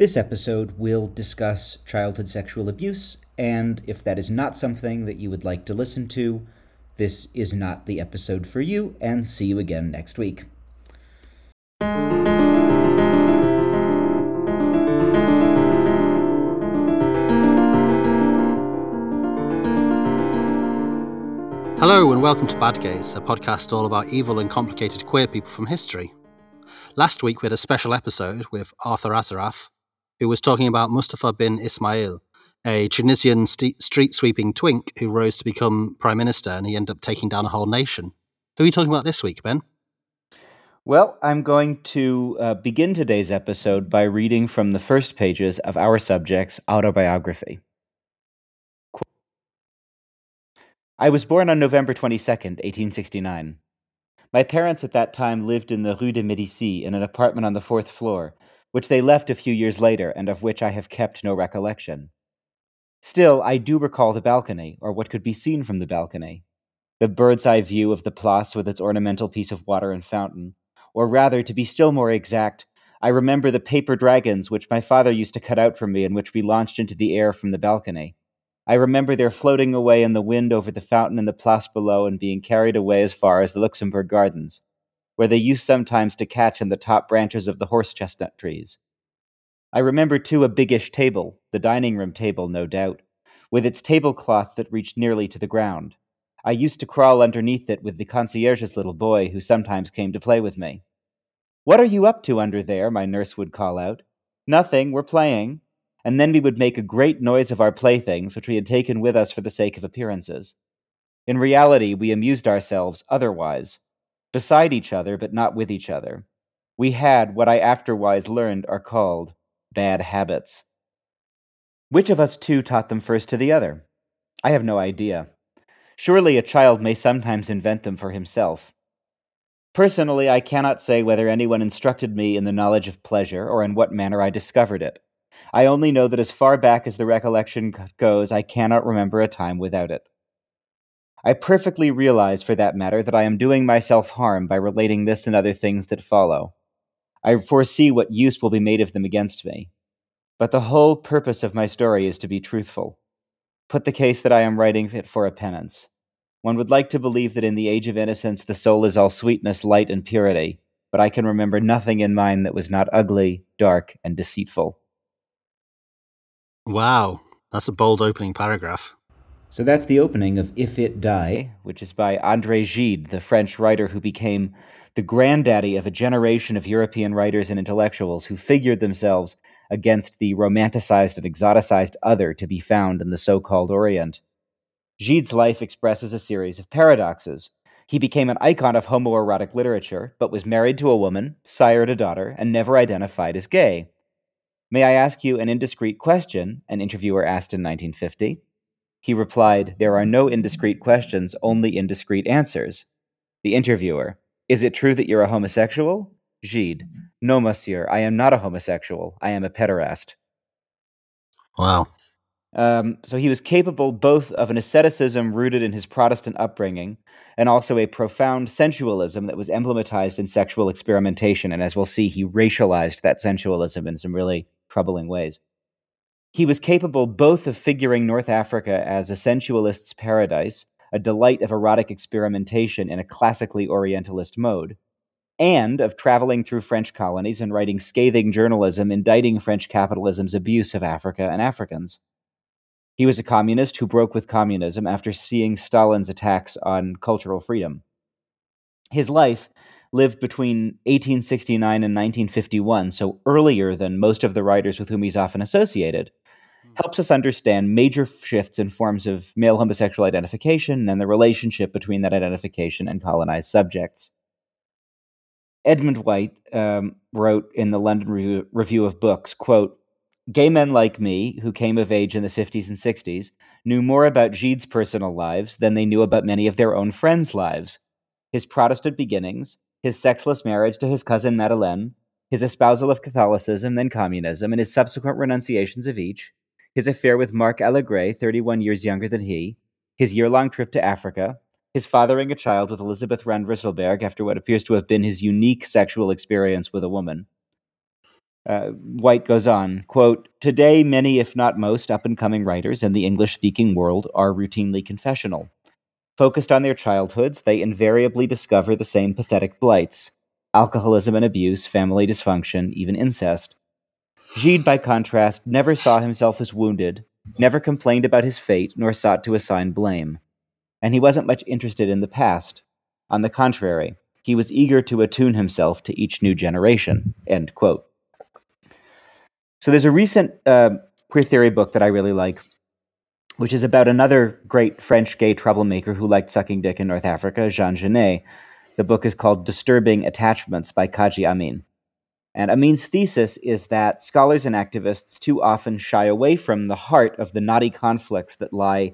This episode will discuss childhood sexual abuse, and if that is not something that you would like to listen to, this is not the episode for you, and see you again next week. Hello, and welcome to Bad Gays, a podcast all about evil and complicated queer people from history. Last week, we had a special episode with Arthur Asseraf, who was talking about Mustafa bin Ismail, a Tunisian st- street sweeping twink who rose to become prime minister and he ended up taking down a whole nation. Who are you talking about this week, Ben? Well, I'm going to uh, begin today's episode by reading from the first pages of our subject's autobiography. I was born on November 22nd, 1869. My parents at that time lived in the Rue de Médicis in an apartment on the fourth floor, which they left a few years later and of which I have kept no recollection. Still, I do recall the balcony, or what could be seen from the balcony. The bird's eye view of the Place with its ornamental piece of water and fountain. Or rather, to be still more exact, I remember the paper dragons which my father used to cut out for me and which we launched into the air from the balcony. I remember their floating away in the wind over the fountain in the place below and being carried away as far as the Luxembourg Gardens, where they used sometimes to catch in the top branches of the horse chestnut trees. I remember too a biggish table, the dining room table, no doubt, with its tablecloth that reached nearly to the ground. I used to crawl underneath it with the concierge's little boy who sometimes came to play with me. What are you up to under there? my nurse would call out. Nothing, we're playing and then we would make a great noise of our playthings, which we had taken with us for the sake of appearances. In reality, we amused ourselves otherwise, beside each other, but not with each other. We had what I afterwise learned are called bad habits. Which of us two taught them first to the other? I have no idea. Surely a child may sometimes invent them for himself. Personally, I cannot say whether anyone instructed me in the knowledge of pleasure or in what manner I discovered it. I only know that as far back as the recollection goes, I cannot remember a time without it. I perfectly realize, for that matter, that I am doing myself harm by relating this and other things that follow. I foresee what use will be made of them against me. But the whole purpose of my story is to be truthful. Put the case that I am writing it for a penance. One would like to believe that in the age of innocence the soul is all sweetness, light, and purity, but I can remember nothing in mine that was not ugly, dark, and deceitful. Wow, that's a bold opening paragraph. So that's the opening of If It Die, which is by André Gide, the French writer who became the granddaddy of a generation of European writers and intellectuals who figured themselves against the romanticized and exoticized other to be found in the so called Orient. Gide's life expresses a series of paradoxes. He became an icon of homoerotic literature, but was married to a woman, sired a daughter, and never identified as gay. May I ask you an indiscreet question? An interviewer asked in 1950. He replied, There are no indiscreet questions, only indiscreet answers. The interviewer, Is it true that you're a homosexual? Gide, No, monsieur, I am not a homosexual. I am a pederast. Wow. Um, so he was capable both of an asceticism rooted in his Protestant upbringing and also a profound sensualism that was emblematized in sexual experimentation. And as we'll see, he racialized that sensualism in some really troubling ways. He was capable both of figuring North Africa as a sensualist's paradise, a delight of erotic experimentation in a classically Orientalist mode, and of traveling through French colonies and writing scathing journalism indicting French capitalism's abuse of Africa and Africans. He was a communist who broke with communism after seeing Stalin's attacks on cultural freedom. His life lived between 1869 and 1951, so earlier than most of the writers with whom he's often associated, hmm. helps us understand major shifts in forms of male homosexual identification and the relationship between that identification and colonized subjects. Edmund White um, wrote in the London Review, Review of Books, quote, Gay men like me, who came of age in the 50s and 60s, knew more about Gide's personal lives than they knew about many of their own friends' lives. His Protestant beginnings, his sexless marriage to his cousin Madeleine, his espousal of Catholicism then communism, and his subsequent renunciations of each, his affair with Marc Allégret, 31 years younger than he, his year long trip to Africa, his fathering a child with Elizabeth Wren Rysselberghe after what appears to have been his unique sexual experience with a woman, Uh, White goes on, quote, Today, many, if not most, up and coming writers in the English speaking world are routinely confessional. Focused on their childhoods, they invariably discover the same pathetic blights alcoholism and abuse, family dysfunction, even incest. Gide, by contrast, never saw himself as wounded, never complained about his fate, nor sought to assign blame. And he wasn't much interested in the past. On the contrary, he was eager to attune himself to each new generation. End quote. So there's a recent uh, queer theory book that I really like, which is about another great French gay troublemaker who liked sucking dick in North Africa, Jean Genet. The book is called Disturbing Attachments by Kadji Amin. And Amin's thesis is that scholars and activists too often shy away from the heart of the knotty conflicts that lie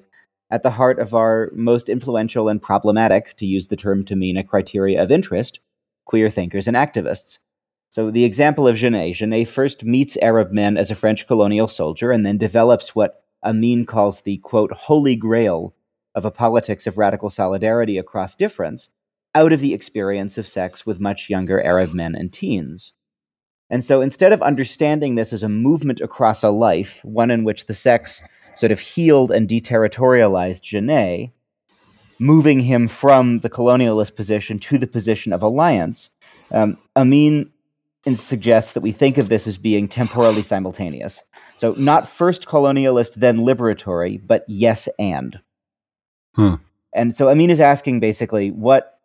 at the heart of our most influential and problematic, to use the term to mean a criteria of interest, queer thinkers and activists. So, the example of Genet Genet first meets Arab men as a French colonial soldier and then develops what Amin calls the quote, holy grail of a politics of radical solidarity across difference out of the experience of sex with much younger Arab men and teens. And so instead of understanding this as a movement across a life, one in which the sex sort of healed and deterritorialized Genet, moving him from the colonialist position to the position of alliance, um, Amin suggests that we think of this as being temporally simultaneous. So, not first colonialist, then liberatory, but yes and. Hmm. And so Amin is asking basically what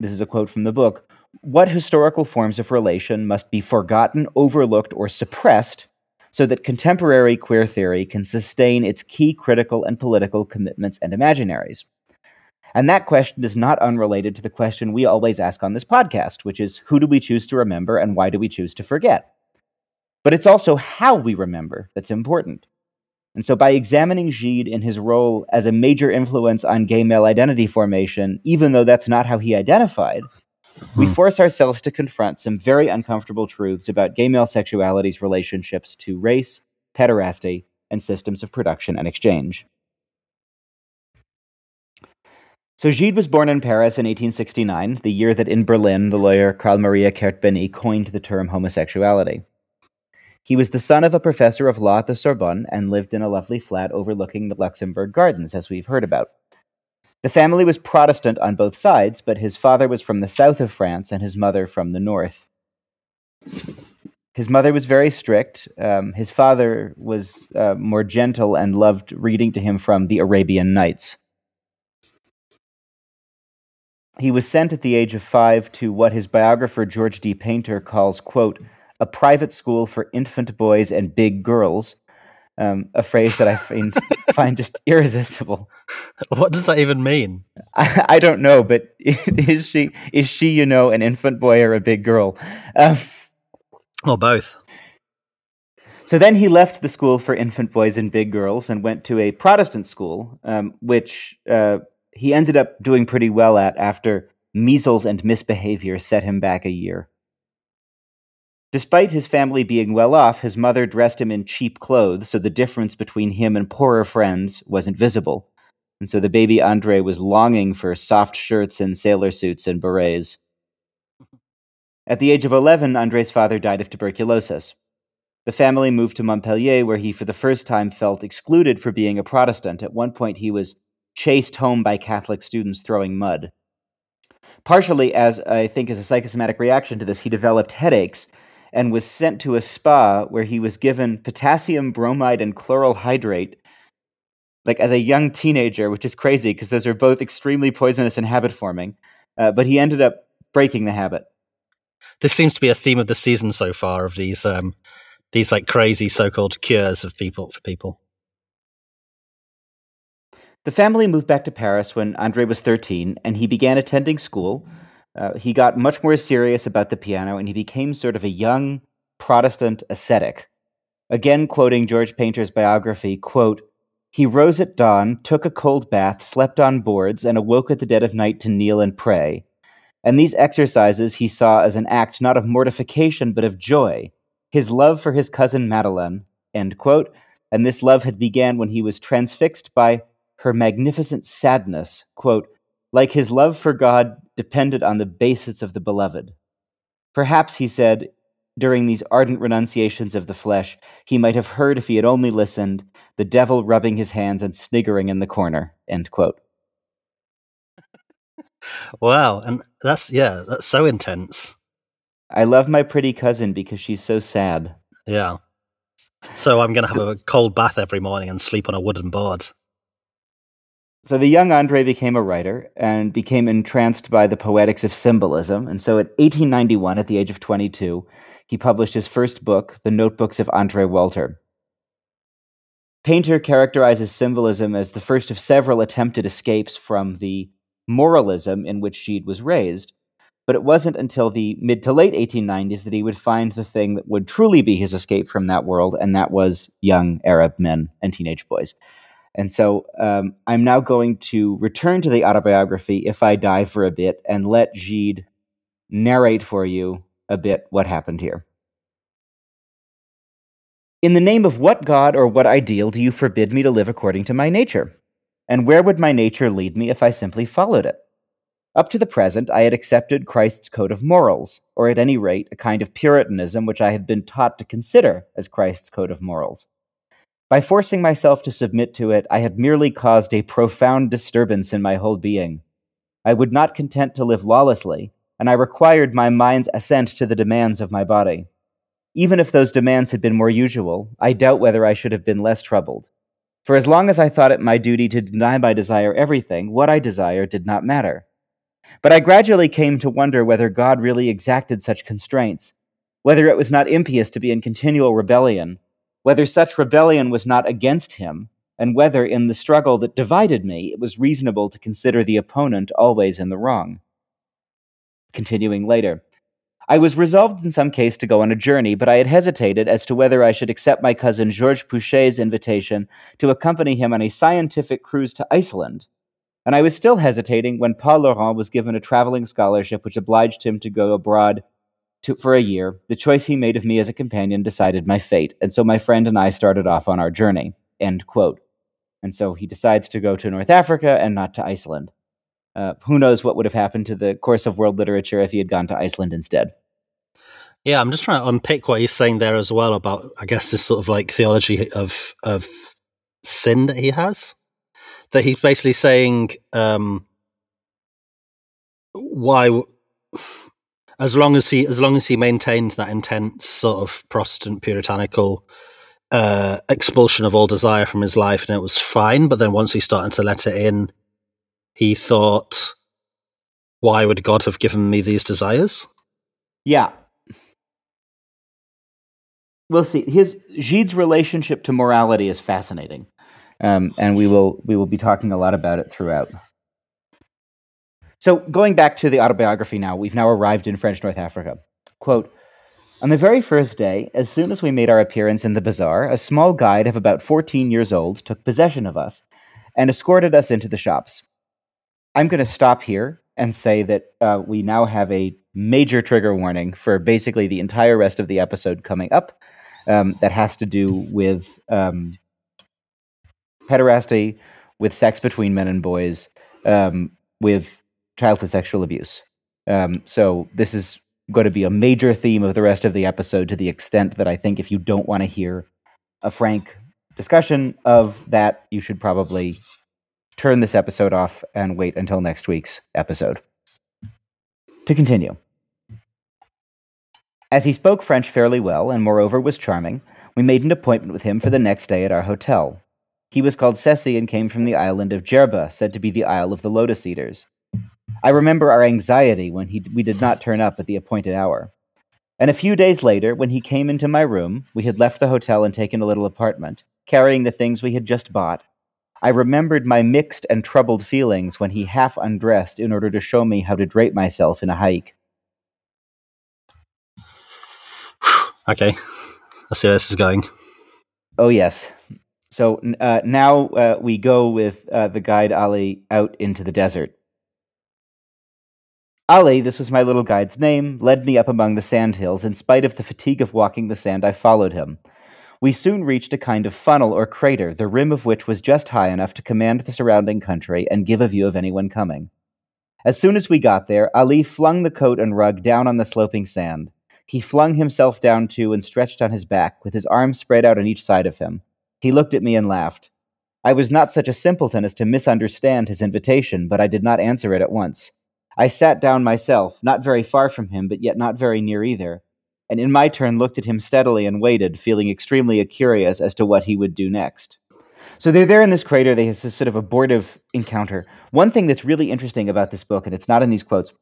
this is a quote from the book what historical forms of relation must be forgotten, overlooked, or suppressed so that contemporary queer theory can sustain its key critical and political commitments and imaginaries? And that question is not unrelated to the question we always ask on this podcast, which is who do we choose to remember and why do we choose to forget? But it's also how we remember that's important. And so, by examining Gide in his role as a major influence on gay male identity formation, even though that's not how he identified, we hmm. force ourselves to confront some very uncomfortable truths about gay male sexuality's relationships to race, pederasty, and systems of production and exchange. So Gide was born in Paris in 1869, the year that in Berlin the lawyer Karl Maria Kertbeny coined the term homosexuality. He was the son of a professor of law at the Sorbonne and lived in a lovely flat overlooking the Luxembourg Gardens, as we've heard about. The family was Protestant on both sides, but his father was from the south of France and his mother from the north. His mother was very strict. Um, his father was uh, more gentle and loved reading to him from the Arabian Nights. He was sent at the age of five to what his biographer George D. Painter calls, quote, a private school for infant boys and big girls, um, a phrase that I find, find just irresistible. What does that even mean? I, I, don't know, but is she is she you know an infant boy or a big girl? Um, or both. So then he left the school for infant boys and big girls and went to a Protestant school, um, which uh, he ended up doing pretty well at after measles and misbehavior set him back a year. Despite his family being well off, his mother dressed him in cheap clothes, so the difference between him and poorer friends wasn't visible. And so the baby Andre was longing for soft shirts and sailor suits and berets. At the age of 11, Andre's father died of tuberculosis. The family moved to Montpellier, where he for the first time felt excluded for being a Protestant. At one point, he was chased home by Catholic students throwing mud. Partially, as I think as a psychosomatic reaction to this, he developed headaches and was sent to a spa where he was given potassium bromide and chloral hydrate like as a young teenager which is crazy because those are both extremely poisonous and habit forming uh, but he ended up breaking the habit this seems to be a theme of the season so far of these um these like crazy so-called cures of people for people the family moved back to paris when andre was 13 and he began attending school uh, he got much more serious about the piano and he became sort of a young Protestant ascetic. Again, quoting George Painter's biography, quote, he rose at dawn, took a cold bath, slept on boards, and awoke at the dead of night to kneel and pray. And these exercises he saw as an act not of mortification, but of joy, his love for his cousin Madeleine, end quote, and this love had began when he was transfixed by her magnificent sadness, quote, like his love for God depended on the basis of the beloved. Perhaps, he said, during these ardent renunciations of the flesh, he might have heard if he had only listened, the devil rubbing his hands and sniggering in the corner. End quote. Wow, and that's yeah, that's so intense. I love my pretty cousin because she's so sad. Yeah. So I'm going to have a cold bath every morning and sleep on a wooden board. So the young Andre became a writer and became entranced by the poetics of symbolism. And so at 1891, at the age of 22, he published his first book, The Notebooks of Andre Walter. Painter characterizes symbolism as the first of several attempted escapes from the moralism in which Gide was raised, but it wasn't until the mid to late 1890s that he would find the thing that would truly be his escape from that world, and that was young Arab men and teenage boys. And so um, I'm now going to return to the autobiography if I die for a bit and let Gide narrate for you a bit what happened here. In the name of what God or what ideal do you forbid me to live according to my nature? And where would my nature lead me if I simply followed it? Up to the present, I had accepted Christ's code of morals, or at any rate, a kind of Puritanism which I had been taught to consider as Christ's code of morals. By forcing myself to submit to it, I had merely caused a profound disturbance in my whole being. I would not content to live lawlessly, and I required my mind's assent to the demands of my body. Even if those demands had been more usual, I doubt whether I should have been less troubled. For as long as I thought it my duty to deny my desire everything, what I desired did not matter. But I gradually came to wonder whether God really exacted such constraints, whether it was not impious to be in continual rebellion, whether such rebellion was not against him, and whether in the struggle that divided me it was reasonable to consider the opponent always in the wrong. Continuing later. I was resolved in some case to go on a journey, but I had hesitated as to whether I should accept my cousin Georges Pouchet's invitation to accompany him on a scientific cruise to Iceland. And I was still hesitating when Paul Laurens was given a traveling scholarship which obliged him to go abroad to, for a year. The choice he made of me as a companion decided my fate, and so my friend and I started off on our journey. End quote. And so he decides to go to North Africa and not to Iceland. Uh, who knows what would have happened to the course of world literature if he had gone to Iceland instead? Yeah, I'm just trying to unpick what he's saying there as well about, I guess, this sort of like theology of of sin that he has. That he's basically saying, um, why, as long as he as long as he maintains that intense sort of Protestant puritanical uh, expulsion of all desire from his life, and it was fine. But then once he started to let it in, he thought, why would God have given me these desires? Yeah. We'll see. His Gide's relationship to morality is fascinating, um, and we will we will be talking a lot about it throughout. So, going back to the autobiography now, we've now arrived in French North Africa. Quote On the very first day, as soon as we made our appearance in the bazaar, a small guide of about 14 years old took possession of us and escorted us into the shops. I'm going to stop here and say that uh, we now have a major trigger warning for basically the entire rest of the episode coming up um, that has to do with um, pederasty, with sex between men and boys, um, with childhood sexual abuse. Um, so this is going to be a major theme of the rest of the episode to the extent that I think if you don't want to hear a frank discussion of that, you should probably turn this episode off and wait until next week's episode. To continue. As he spoke French fairly well, and moreover was charming, we made an appointment with him for the next day at our hotel. He was called Ceci and came from the island of Jerba, said to be the Isle of the Lotus Eaters. I remember our anxiety when he, we did not turn up at the appointed hour. And a few days later, when he came into my room, we had left the hotel and taken a little apartment, carrying the things we had just bought. I remembered my mixed and troubled feelings when he half undressed in order to show me how to drape myself in a haik. Okay, let's see where this is going. Oh, yes. So uh, now uh, we go with uh, the guide Ali out into the desert. Ali, this was my little guide's name, led me up among the sandhills. In spite of the fatigue of walking the sand, I followed him. We soon reached a kind of funnel or crater, the rim of which was just high enough to command the surrounding country and give a view of anyone coming. As soon as we got there, Ali flung the coat and rug down on the sloping sand. He flung himself down too and stretched on his back, with his arms spread out on each side of him. He looked at me and laughed. I was not such a simpleton as to misunderstand his invitation, but I did not answer it at once. I sat down myself, not very far from him, but yet not very near either, and in my turn looked at him steadily and waited, feeling extremely curious as to what he would do next. So they're there in this crater. They have this sort of abortive encounter. One thing that's really interesting about this book, and it's not in these quotes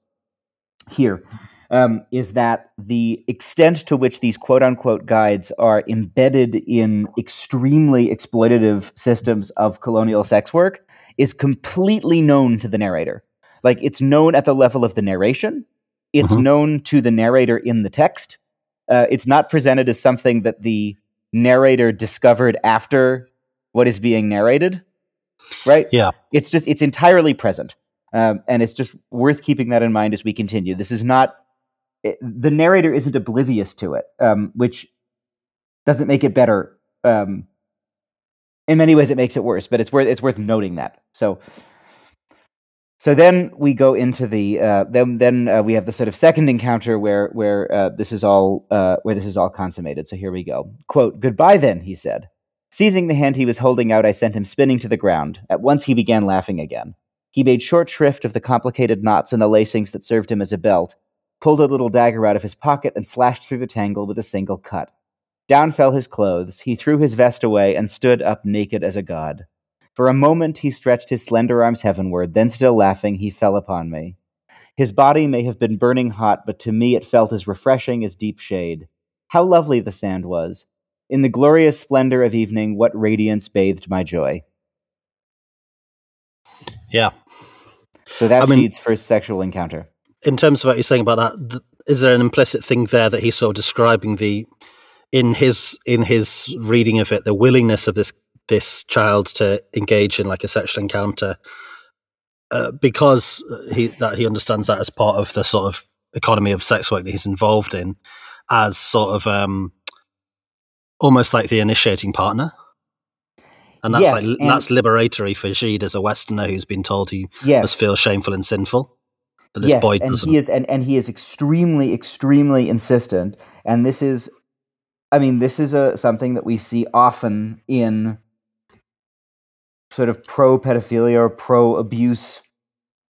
here, um, is that the extent to which these quote unquote guides are embedded in extremely exploitative systems of colonial sex work is completely known to the narrator. Like it's known at the level of the narration, it's Mhm. known to the narrator in the text. Uh, it's not presented as something that the narrator discovered after what is being narrated, right? Yeah. It's just, it's entirely present. Um, and it's just worth keeping that in mind as we continue. This is not it, the narrator isn't oblivious to it, um, which doesn't make it better. Um, in many ways, it makes it worse, but it's worth it's worth noting that. So, so then we go into the uh, then then uh, we have the sort of second encounter where where uh, this is all uh, where this is all consummated. So here we go. Quote: "Goodbye, then," he said. Seizing the hand he was holding out, I sent him spinning to the ground. At once he began laughing again. He made short shrift of the complicated knots and the lacings that served him as a belt, pulled a little dagger out of his pocket, and slashed through the tangle with a single cut. Down fell his clothes. He threw his vest away and stood up naked as a god. For a moment he stretched his slender arms heavenward, then, still laughing, he fell upon me. His body may have been burning hot, but to me it felt as refreshing as deep shade. How lovely the sand was! In the glorious splendor of evening, what radiance bathed my joy. Yeah. So that's I mean- Gide's first sexual encounter. in terms of what you're saying about that, th- is there an implicit thing there that he's sort of describing the in his in his reading of it, the willingness of this this child to engage in like a sexual encounter, uh, because he that he understands that as part of the sort of economy of sex work that he's involved in, as sort of um, almost like the initiating partner. And that's Yes, like and- that's liberatory for Gide as a Westerner who's been told he Yes. must feel shameful and sinful. That this yes, boy and doesn't. he is and, and he is extremely, extremely insistent. And this is I mean, this is a something that we see often in sort of pro pedophilia or pro abuse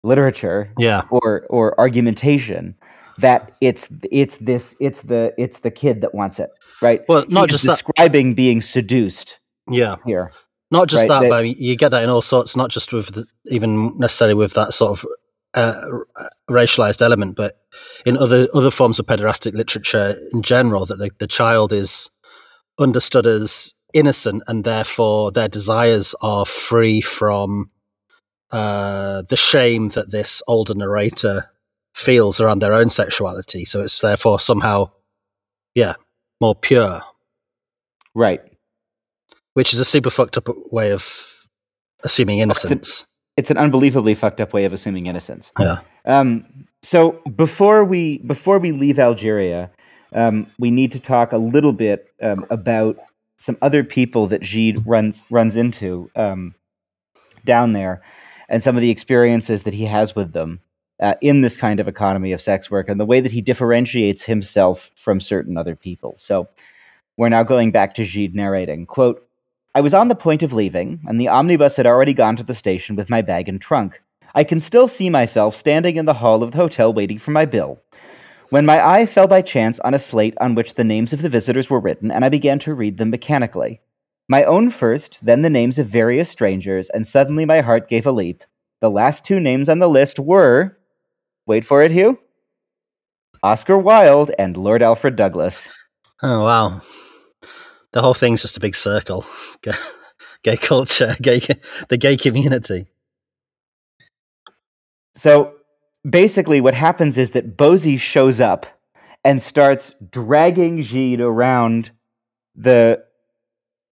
literature yeah, or or argumentation that it's it's this it's the it's the kid that wants it right Well, not He is just that- describing being seduced yeah. here Not just Right, that, that- but you get that in all sorts. Not just with the, even necessarily with that sort of uh, r- racialized element, but in other other forms of pederastic literature in general, that the, the child is understood as innocent, and therefore their desires are free from uh, the shame that this older narrator feels around their own sexuality. So it's therefore somehow, yeah, more pure. right which is a super fucked up way of assuming it's an- innocence. it's an unbelievably fucked up way of assuming innocence yeah. Um, so before we before we leave Algeria, um, we need to talk a little bit um, about some other people that Gide runs runs into um, down there, and some of the experiences that he has with them uh, in this kind of economy of sex work, and the way that he differentiates himself from certain other people. So we're now going back to Gide narrating. Quote. I was on the point of leaving, and the omnibus had already gone to the station with my bag and trunk. I can still see myself standing in the hall of the hotel waiting for my bill. When my eye fell by chance on a slate on which the names of the visitors were written, and I began to read them mechanically. My own first, then the names of various strangers, and suddenly my heart gave a leap. The last two names on the list were. Wait for it, Hugh. Oscar Wilde and Lord Alfred Douglas. Oh wow. The whole thing's just a big circle. Gay, culture, gay the gay community. So basically, what happens is that Bosie shows up and starts dragging Gide around the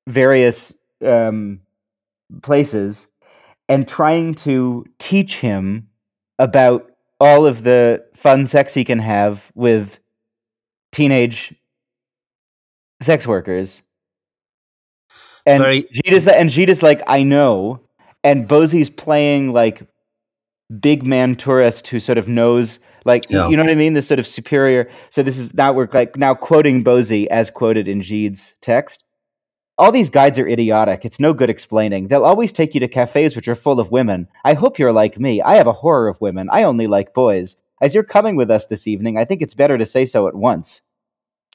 various um, places and trying to teach him about all of the fun sex he can have with teenage sex workers. And Very- Gide is and Gide is like, I know. And Bosie's playing like big man tourist who sort of knows Like Yeah. you know what I mean? This sort of superior. So this is now we're like now quoting Bosie as quoted in Gide's text. All these guides are idiotic. It's no good explaining. They'll always take you to cafes which are full of women. I hope you're like me. I have a horror of women. I only like boys. As you're coming with us this evening, I think it's better to say so at once.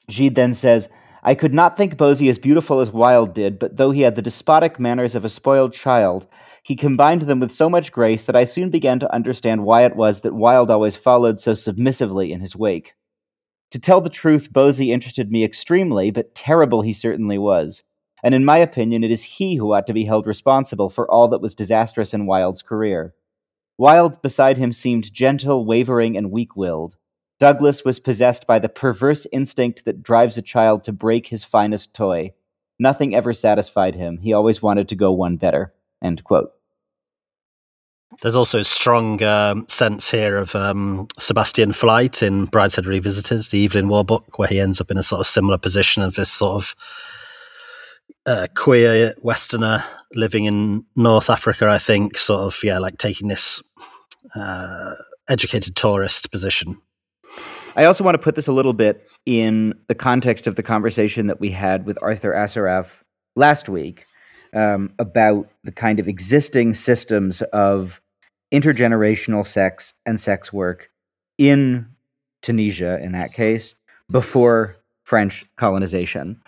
Gide then says, I could not think Bosie as beautiful as Wilde did, but though he had the despotic manners of a spoiled child, he combined them with so much grace that I soon began to understand why it was that Wilde always followed so submissively in his wake. To tell the truth, Bosie interested me extremely, but terrible he certainly was. And in my opinion, it is he who ought to be held responsible for all that was disastrous in Wilde's career. Wilde beside him seemed gentle, wavering, and weak willed. Douglas was possessed by the perverse instinct that drives a child to break his finest toy. Nothing ever satisfied him. He always wanted to go one better. End quote. There's also a strong um, sense here of um, Sebastian Flyte in Brideshead Revisited, the Evelyn Waugh book, where he ends up in a sort of similar position of this sort of uh, queer Westerner living in North Africa, I think, sort of, yeah, like taking this uh, educated tourist position. I also want to put this a little bit in the context of the conversation that we had with Arthur Asseraf last week um, about the kind of existing systems of intergenerational sex and sex work in Tunisia, in that case, before French colonization.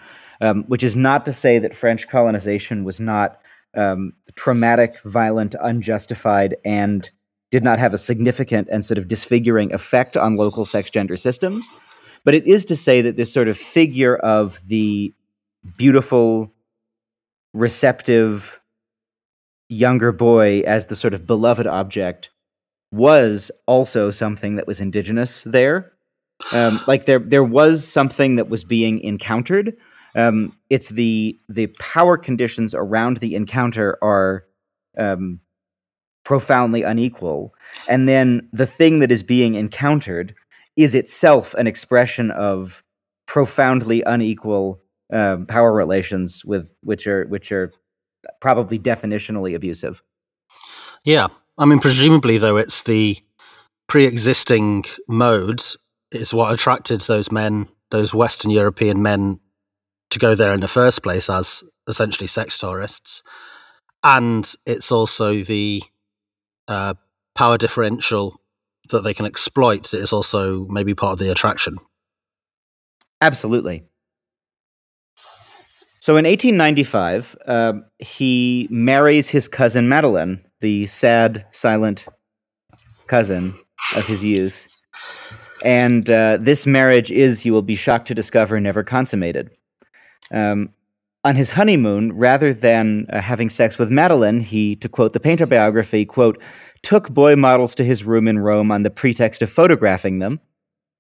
Um, which is not to say that French colonization was not um, traumatic, violent, unjustified, and did not have a significant and sort of disfiguring effect on local sex gender systems. But it is to say that this sort of figure of the beautiful, receptive younger boy as the sort of beloved object was also something that was indigenous there. Um, like there, there was something that was being encountered. Um, it's the the power conditions around the encounter are um, profoundly unequal, and then the thing that is being encountered is itself an expression of profoundly unequal um, power relations with which are which are probably definitionally abusive. Yeah. I mean, presumably, though, it's the pre existing modes is what attracted those men, those Western European men, to go there in the first place as essentially sex tourists. And it's also the uh, power differential that they can exploit that is also maybe part of the attraction. Absolutely. So in 1895, um, he marries his cousin Madeline, the sad, silent cousin of his youth. And uh, this marriage is, you will be shocked to discover, never consummated. Um, on his honeymoon, rather than uh, having sex with Madeline, he, to quote the painter biography, quote, took boy models to his room in Rome on the pretext of photographing them,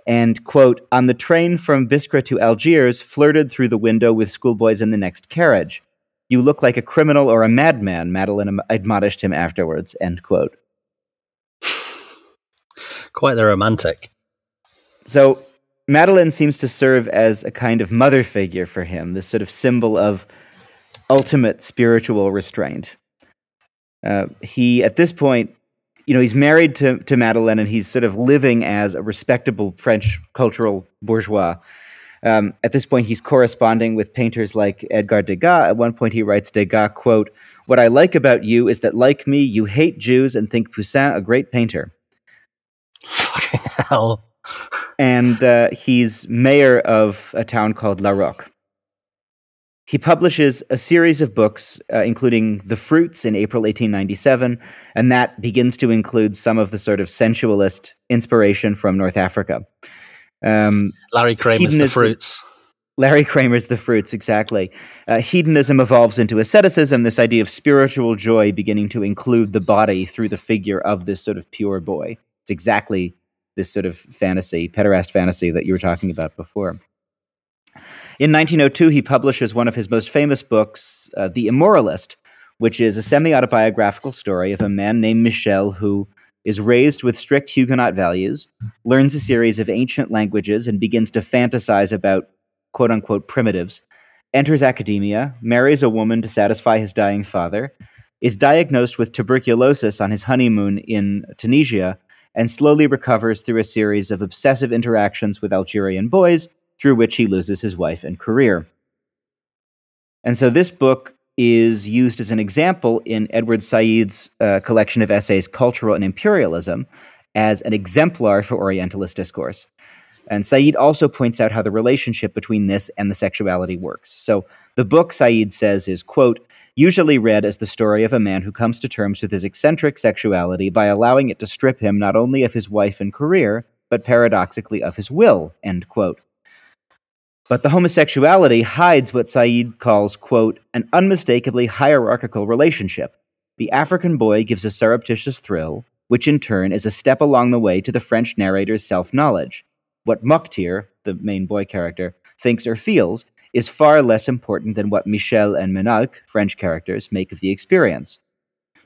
and, quote, on the train from Biskra to Algiers, flirted through the window with schoolboys in the next carriage. You look like a criminal or a madman, Madeline admonished him afterwards, end quote. Quite the romantic. So Madeline seems to serve as a kind of mother figure for him, this sort of symbol of ultimate spiritual restraint. Uh, he, at this point, you know, he's married to, to Madeline and he's sort of living as a respectable French cultural bourgeois. Um, at this point, he's corresponding with painters like Edgar Degas. At one point, he writes Degas, quote, What I like about you is that, like me, you hate Jews and think Poussin a great painter. Fucking hell. and uh, he's mayor of a town called La Roque. He publishes a series of books, uh, including The Fruits in April 1897, and that begins to include some of the sort of sensualist inspiration from North Africa. Um, Larry Kramer's The Fruits. Larry Kramer's The Fruits, exactly. Uh, hedonism evolves into asceticism, this idea of spiritual joy beginning to include the body through the figure of this sort of pure boy. It's exactly this sort of fantasy, pederast fantasy that you were talking about before. In 1902, he publishes one of his most famous books, uh, The Immoralist, which is a semi autobiographical story of a man named Michel who is raised with strict Huguenot values, learns a series of ancient languages, and begins to fantasize about quote unquote primitives, enters academia, marries a woman to satisfy his dying father, is diagnosed with tuberculosis on his honeymoon in Tunisia, and slowly recovers through a series of obsessive interactions with Algerian boys, through which he loses his wife and career. And so this book is used as an example in Edward Said's uh, collection of essays, Cultural and Imperialism, as an exemplar for Orientalist discourse. And Said also points out how the relationship between this and the sexuality works. So the book, Said says, is, quote, usually read as the story of a man who comes to terms with his eccentric sexuality by allowing it to strip him not only of his wife and career, but paradoxically of his will, end quote. But the homosexuality hides what Said calls, quote, an unmistakably hierarchical relationship. The African boy gives a surreptitious thrill, which in turn is a step along the way to the French narrator's self knowledge. What Moktir, the main boy character, thinks or feels is far less important than what Michel and Ménalque, French characters, make of the experience.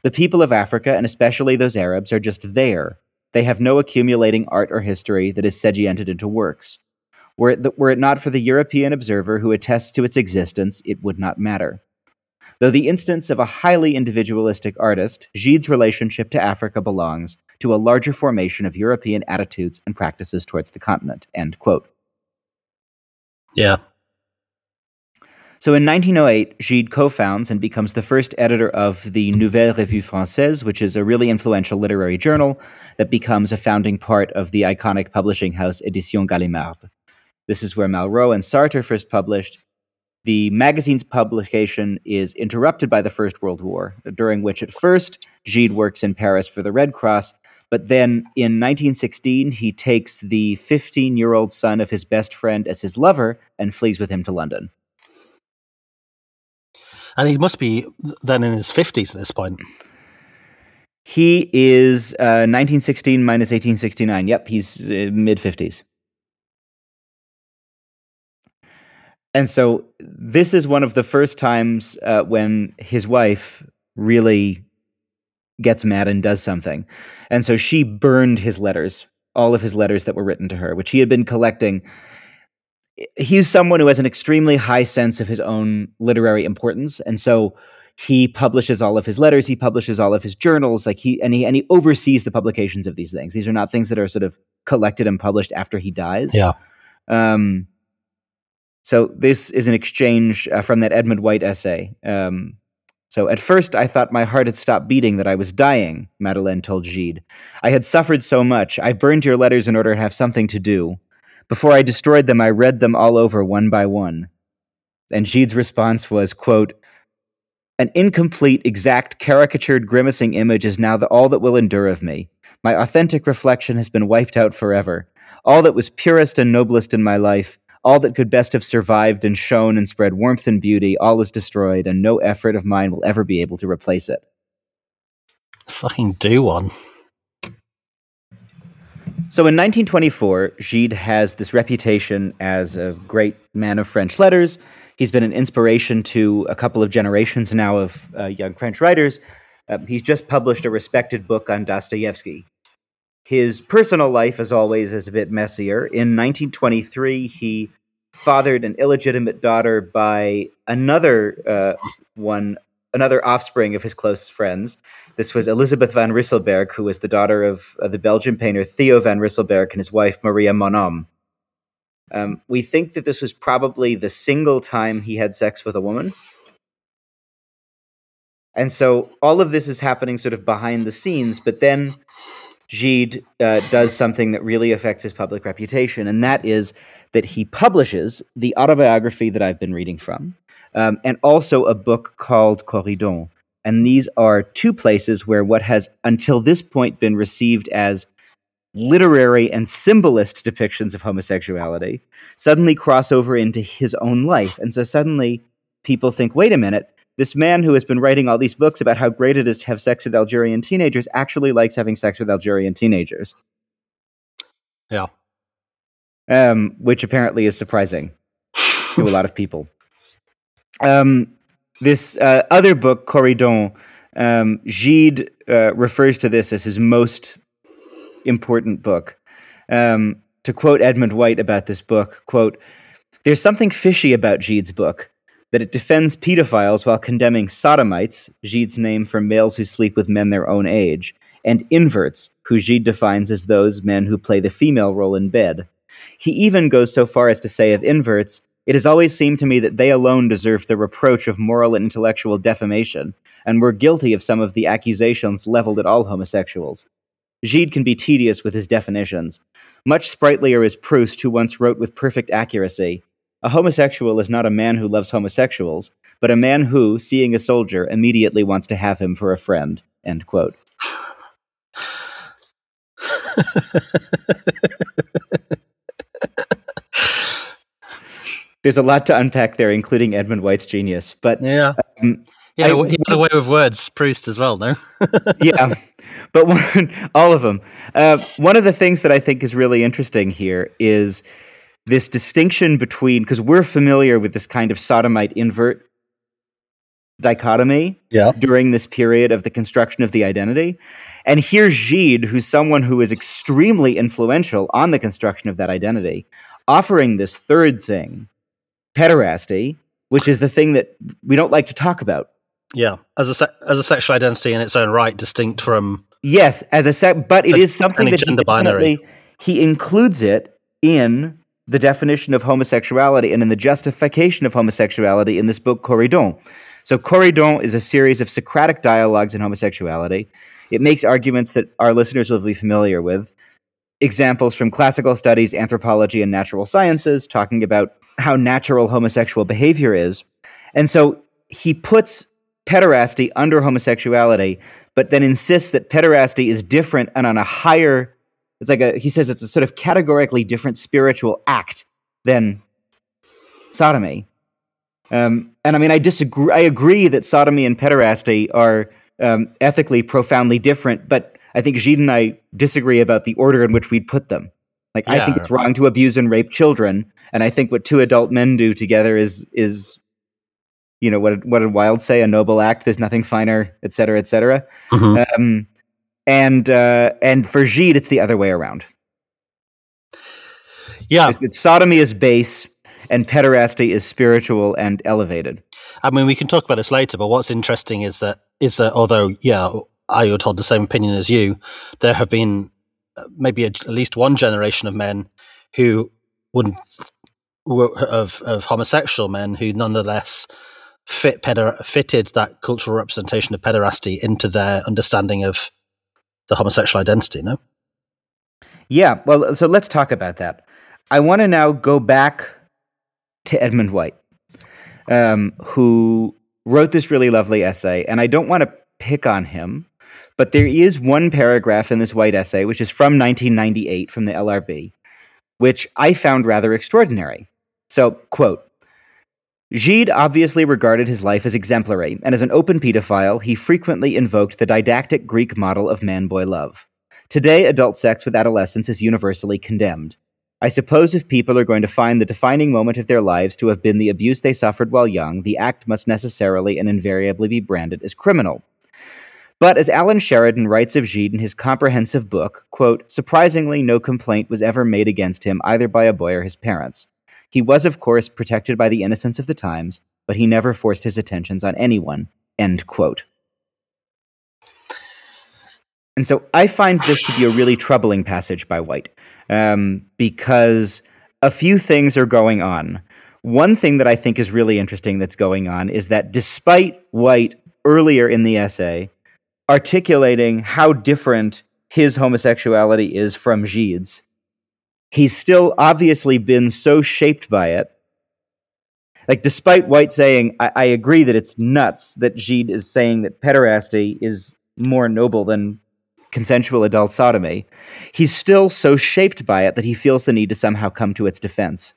The people of Africa, and especially those Arabs, are just there. They have no accumulating art or history that is sediented into works. Were it, were it not for the European observer who attests to its existence, it would not matter. Though the instance of a highly individualistic artist, Gide's relationship to Africa belongs to a larger formation of European attitudes and practices towards the continent. End quote. Yeah. So in 1908, Gide co founds and becomes the first editor of the Nouvelle Revue Francaise, which is a really influential literary journal that becomes a founding part of the iconic publishing house Edition Gallimard. This is where Malraux and Sartre first published, the magazine's publication is interrupted by the First World War, during which at first Gide works in Paris for the Red Cross, but then in 1916 he takes the 15 year old son of his best friend as his lover and flees with him to London. And he must be then in his 50s at this point. He is uh, 1916 minus 1869. Yep, he's uh, mid 50s. And so this is one of the first times uh, when his wife really gets mad and does something. And so she burned his letters, all of his letters that were written to her, which he had been collecting. He's someone who has an extremely high sense of his own literary importance. And so he publishes all of his letters, he publishes all of his journals, like he and he and he oversees the publications of these things. These are not things that are sort of collected and published after he dies. Yeah. Um, so this is an exchange uh, from that Edmund White essay. Um, so at first I thought my heart had stopped beating, that I was dying, Madeleine told Gide. I had suffered so much. I burned your letters in order to have something to do. Before I destroyed them, I read them all over one by one. And Gide's response was, quote, An incomplete, exact, caricatured, grimacing image is now the, all that will endure of me. My authentic reflection has been wiped out forever. All that was purest and noblest in my life, all that could best have survived and shone and spread warmth and beauty, all is destroyed, and no effort of mine will ever be able to replace it. Fucking do one. So in 1924, Gide has this reputation as a great man of French letters. He's been an inspiration to a couple of generations now of uh, young French writers. Uh, he's just published a respected book on Dostoevsky, his personal life, as always, is a bit messier. In 1923, he fathered an illegitimate daughter by another uh, one, another offspring of his close friends. This was Elizabeth van Rysselberghe, who was the daughter of the Belgian painter Theo van Rysselberghe and his wife Maria Monnom. Um, we think that this was probably the single time he had sex with a woman. And so all of this is happening sort of behind the scenes, but then Gide uh, does something that really affects his public reputation, and that is that he publishes the autobiography that I've been reading from, um, and also a book called Corydon. And these are two places where what has until this point been received as literary and symbolist depictions of homosexuality suddenly cross over into his own life. And so suddenly people think, wait a minute, this man who has been writing all these books about how great it is to have sex with Algerian teenagers actually likes having sex with Algerian teenagers. Yeah. Um, which apparently is surprising to a lot of people. Um, this uh, other book, Corydon, um, Gide uh, refers to this as his most important book. Um, to quote Edmund White about this book, quote, There's something fishy about Gide's book that it defends pedophiles while condemning sodomites, Gide's name for males who sleep with men their own age, and inverts, who Gide defines as those men who play the female role in bed. He even goes so far as to say of inverts, it has always seemed to me that they alone deserve the reproach of moral and intellectual defamation, and were guilty of some of the accusations leveled at all homosexuals. Gide can be tedious with his definitions. Much sprightlier is Proust, who once wrote with perfect accuracy A homosexual is not a man who loves homosexuals, but a man who, seeing a soldier, immediately wants to have him for a friend. End quote. There's a lot to unpack there, including Edmund White's genius. But yeah, um, yeah, I, he has a way with words, Proust as well, no? yeah, but one, all of them. Uh, one of the things that I think is really interesting here is this distinction between because we're familiar with this kind of sodomite invert dichotomy yeah. during this period of the construction of the identity. And here's Gide, who's someone who is extremely influential on the construction of that identity, offering this third thing, pederasty, which is the thing that we don't like to talk about. Yeah, as a se- as a sexual identity in its own right, distinct from yes, as a se- but it is something that he definitely binary. he includes it in the definition of homosexuality and in the justification of homosexuality in this book Corydon. So Corydon is a series of Socratic dialogues in homosexuality. It makes arguments that our listeners will be familiar with. Examples from classical studies, anthropology, and natural sciences, talking about how natural homosexual behavior is. And so he puts pederasty under homosexuality, but then insists that pederasty is different and on a higher. It's like a he says it's a sort of categorically different spiritual act than sodomy. Um, and I mean, I disagree. I agree that sodomy and pederasty are um, ethically profoundly different, but I think Gide and I disagree about the order in which we'd put them. Like, yeah. I think it's wrong to abuse and rape children, and I think what two adult men do together is is you know what what did Wilde say? A noble act. There's nothing finer, et cetera, et cetera. Mm-hmm. Um, and uh, and for Gide, it's the other way around. Yeah, it's, it's sodomy is base, and pederasty is spiritual and elevated. I mean, we can talk about this later, but what's interesting is that is that although yeah, I would hold the same opinion as you, there have been uh, maybe a, at least one generation of men who wouldn't of of homosexual men who nonetheless fit peder- fitted that cultural representation of pederasty into their understanding of the homosexual identity, no? Yeah, well, so let's talk about that. I want to now go back to Edmund White, um, who wrote this really lovely essay, and I don't want to pick on him, but there is one paragraph in this White essay, which is from 1998 from the LRB, which I found rather extraordinary. So, quote, Gide obviously regarded his life as exemplary, and as an open pedophile, he frequently invoked the didactic Greek model of man boy love. Today, adult sex with adolescents is universally condemned. I suppose if people are going to find the defining moment of their lives to have been the abuse they suffered while young, the act must necessarily and invariably be branded as criminal. But as Alan Sheridan writes of Gide in his comprehensive book, quote, surprisingly, no complaint was ever made against him either by a boy or his parents. He was, of course, protected by the innocence of the times, but he never forced his attentions on anyone. End quote. And so I find this to be a really troubling passage by White um, because a few things are going on. One thing that I think is really interesting that's going on is that despite White earlier in the essay articulating how different his homosexuality is from Gide's, he's still obviously been so shaped by it. Like, despite White saying, I, I agree that it's nuts that Gide is saying that pederasty is more noble than consensual adult sodomy, he's still so shaped by it that he feels the need to somehow come to its defense.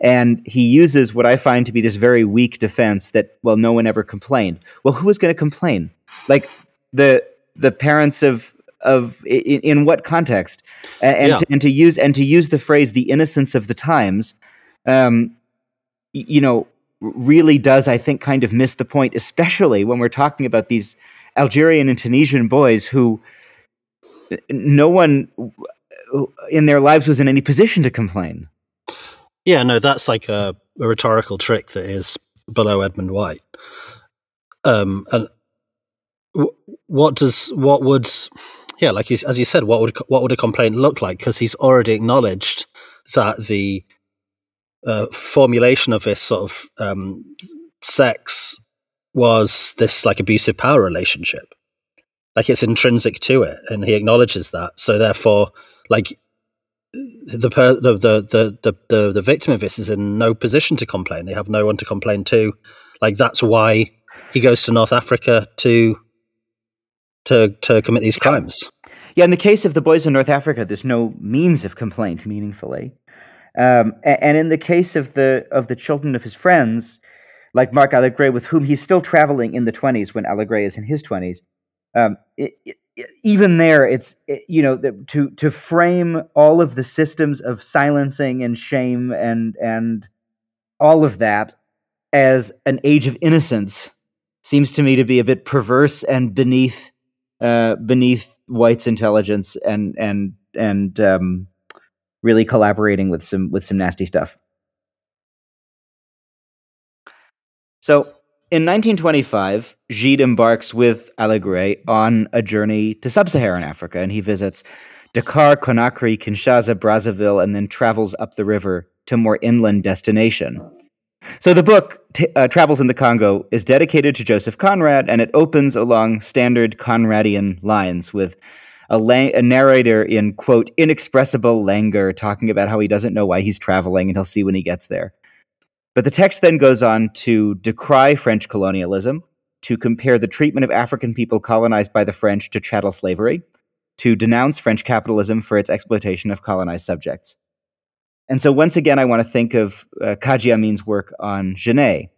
And he uses what I find to be this very weak defense that, well, no one ever complained. Well, who was going to complain? Like the the parents of of in, in what context? And, and, yeah. to, and, to, use and to use the phrase the innocence of the times um, you know really does i think kind of miss the point especially when we're talking about these algerian and tunisian boys who no one in their lives was in any position to complain. Yeah no that's like a, a rhetorical trick that is below edmund white. Um, and what does what would Yeah, like you, as you said, what would what would a complaint look like? Because he's already acknowledged that the uh, formulation of this sort of um, sex was this like abusive power relationship. Like it's intrinsic to it, and he acknowledges that. So therefore, like the, per, the, the the the the the victim of this is in no position to complain. They have no one to complain to. Like that's why he goes to North Africa to to to commit these crimes. Yeah, in the case of the boys in North Africa, there's no means of complaint meaningfully. Um, and in the case of the of the children of his friends, like Marc Allégret, with whom he's still traveling in the 20s when Allégret is in his 20s, um, even there, it's it, you know the, to to frame all of the systems of silencing and shame and and all of that as an age of innocence seems to me to be a bit perverse and beneath uh, beneath White's intelligence and and and um, really collaborating with some with some nasty stuff. So in 1925, Gide embarks with Allégret on a journey to sub-Saharan Africa, and he visits Dakar, Conakry, Kinshasa, Brazzaville, and then travels up the river to more inland destination. So the book t- uh, Travels in the Congo is dedicated to Joseph Conrad, and it opens along standard Conradian lines with a, la- a, narrator in quote inexpressible languor talking about how he doesn't know why he's traveling and he'll see when he gets there. But the text then goes on to decry French colonialism, to compare the treatment of African people colonized by the French to chattel slavery, to denounce French capitalism for its exploitation of colonized subjects. And so once again, I want to think of uh, Kadji Amin's work on Genet.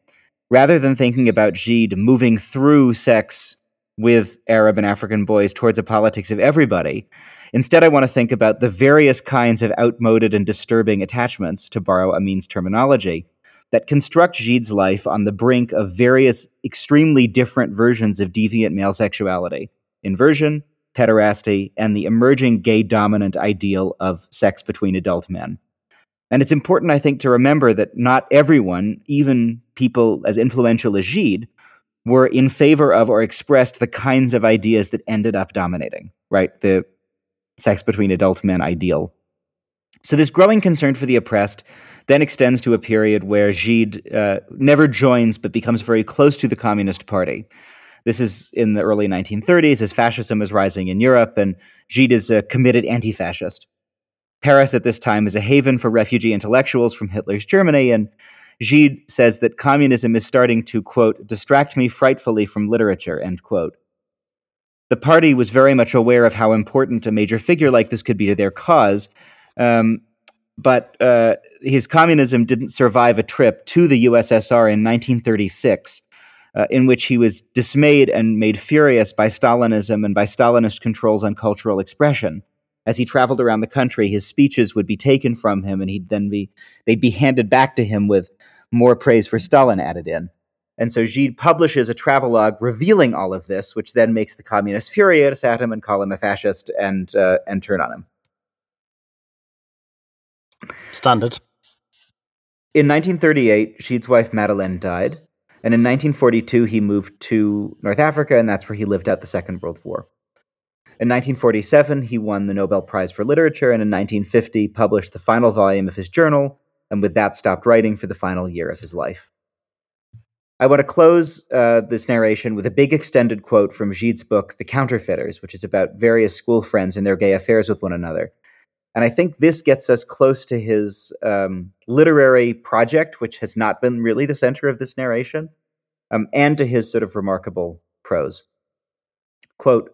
Rather than thinking about Gide moving through sex with Arab and African boys towards a politics of everybody, instead I want to think about the various kinds of outmoded and disturbing attachments, to borrow Amin's terminology, that construct Gide's life on the brink of various extremely different versions of deviant male sexuality inversion, pederasty, and the emerging gay dominant ideal of sex between adult men. And it's important, I think, to remember that not everyone, even people as influential as Gide, were in favor of or expressed the kinds of ideas that ended up dominating, right? The sex between adult men ideal. So, this growing concern for the oppressed then extends to a period where Gide uh, never joins but becomes very close to the Communist Party. This is in the early 1930s as fascism is rising in Europe, and Gide is a committed anti fascist. Paris at this time is a haven for refugee intellectuals from Hitler's Germany, and Gide says that communism is starting to, quote, distract me frightfully from literature, end quote. The party was very much aware of how important a major figure like this could be to their cause, um, but uh, his communism didn't survive a trip to the USSR in 1936, uh, in which he was dismayed and made furious by Stalinism and by Stalinist controls on cultural expression as he traveled around the country, his speeches would be taken from him, and he'd then be they'd be handed back to him with more praise for Stalin added in. And so Gide publishes a travelogue revealing all of this, which then makes the communists furious at him and call him a fascist and uh, and turn on him. Standard. In 1938, Gide's wife Madeleine died, and in 1942 he moved to North Africa, and that's where he lived out the Second World War. In 1947, he won the Nobel Prize for Literature, and in 1950, published the final volume of his journal, and with that, stopped writing for the final year of his life. I want to close uh, this narration with a big extended quote from Gide's book, The Counterfeiters, which is about various school friends and their gay affairs with one another. And I think this gets us close to his um, literary project, which has not been really the center of this narration, um, and to his sort of remarkable prose. Quote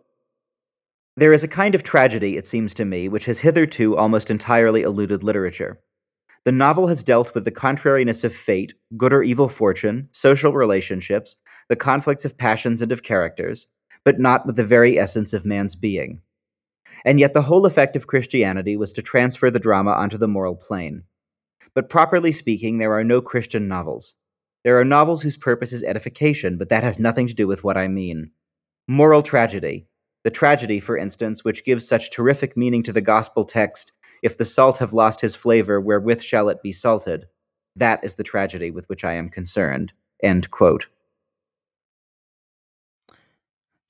there is a kind of tragedy, it seems to me, which has hitherto almost entirely eluded literature. The novel has dealt with the contrariness of fate, good or evil fortune, social relationships, the conflicts of passions and of characters, but not with the very essence of man's being. And yet the whole effect of Christianity was to transfer the drama onto the moral plane. But properly speaking, there are no Christian novels. There are novels whose purpose is edification, but that has nothing to do with what I mean. Moral tragedy, the tragedy, for instance, which gives such terrific meaning to the gospel text, if the salt have lost his flavor, wherewith shall it be salted? That is the tragedy with which I am concerned. End quote.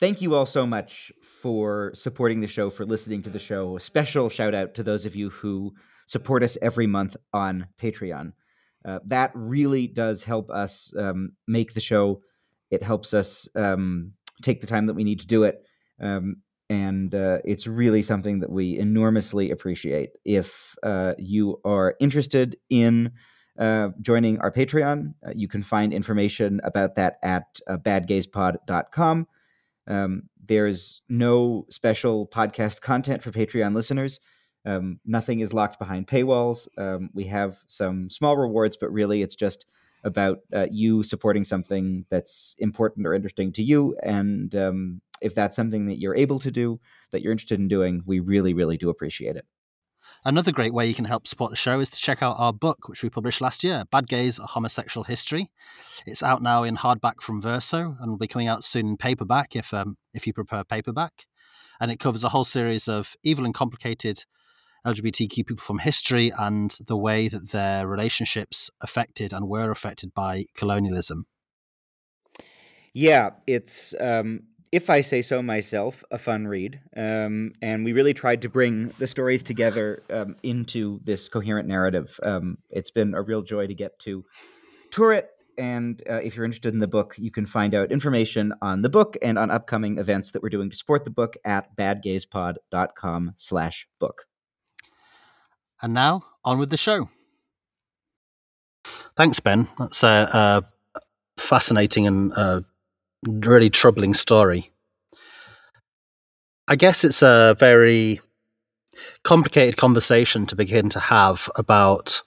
thank you all so much for supporting the show, for listening to the show. A special shout out to those of you who support us every month on Patreon. Uh, that really does help us um, make the show. It helps us um, take the time that we need to do it. Um, and uh, it's really something that we enormously appreciate. If uh, you are interested in uh, joining our Patreon, uh, you can find information about that at uh, badgayspod.com. Um, there's no special podcast content for Patreon listeners. Um, nothing is locked behind paywalls. Um, we have some small rewards, but really it's just about uh, you supporting something that's important or interesting to you. And um, if that's something that you're able to do, that you're interested in doing, we really, really do appreciate it. Another great way you can help support the show is to check out our book, which we published last year, Bad Gays, A Homosexual History. It's out now in hardback from Verso and will be coming out soon in paperback if, um, if you prefer paperback. And it covers a whole series of evil and complicated LGBTQ people from history and the way that their relationships affected and were affected by colonialism. Yeah, it's um, if I say so myself, a fun read. Um, and we really tried to bring the stories together um, into this coherent narrative. Um, it's been a real joy to get to tour it. And uh, if you're interested in the book, you can find out information on the book and on upcoming events that we're doing to support the book at badgayspod.com slash book. And now, on with the show. Thanks, Ben. That's a, a fascinating and uh, really troubling story. I guess it's a very complicated conversation to begin to have about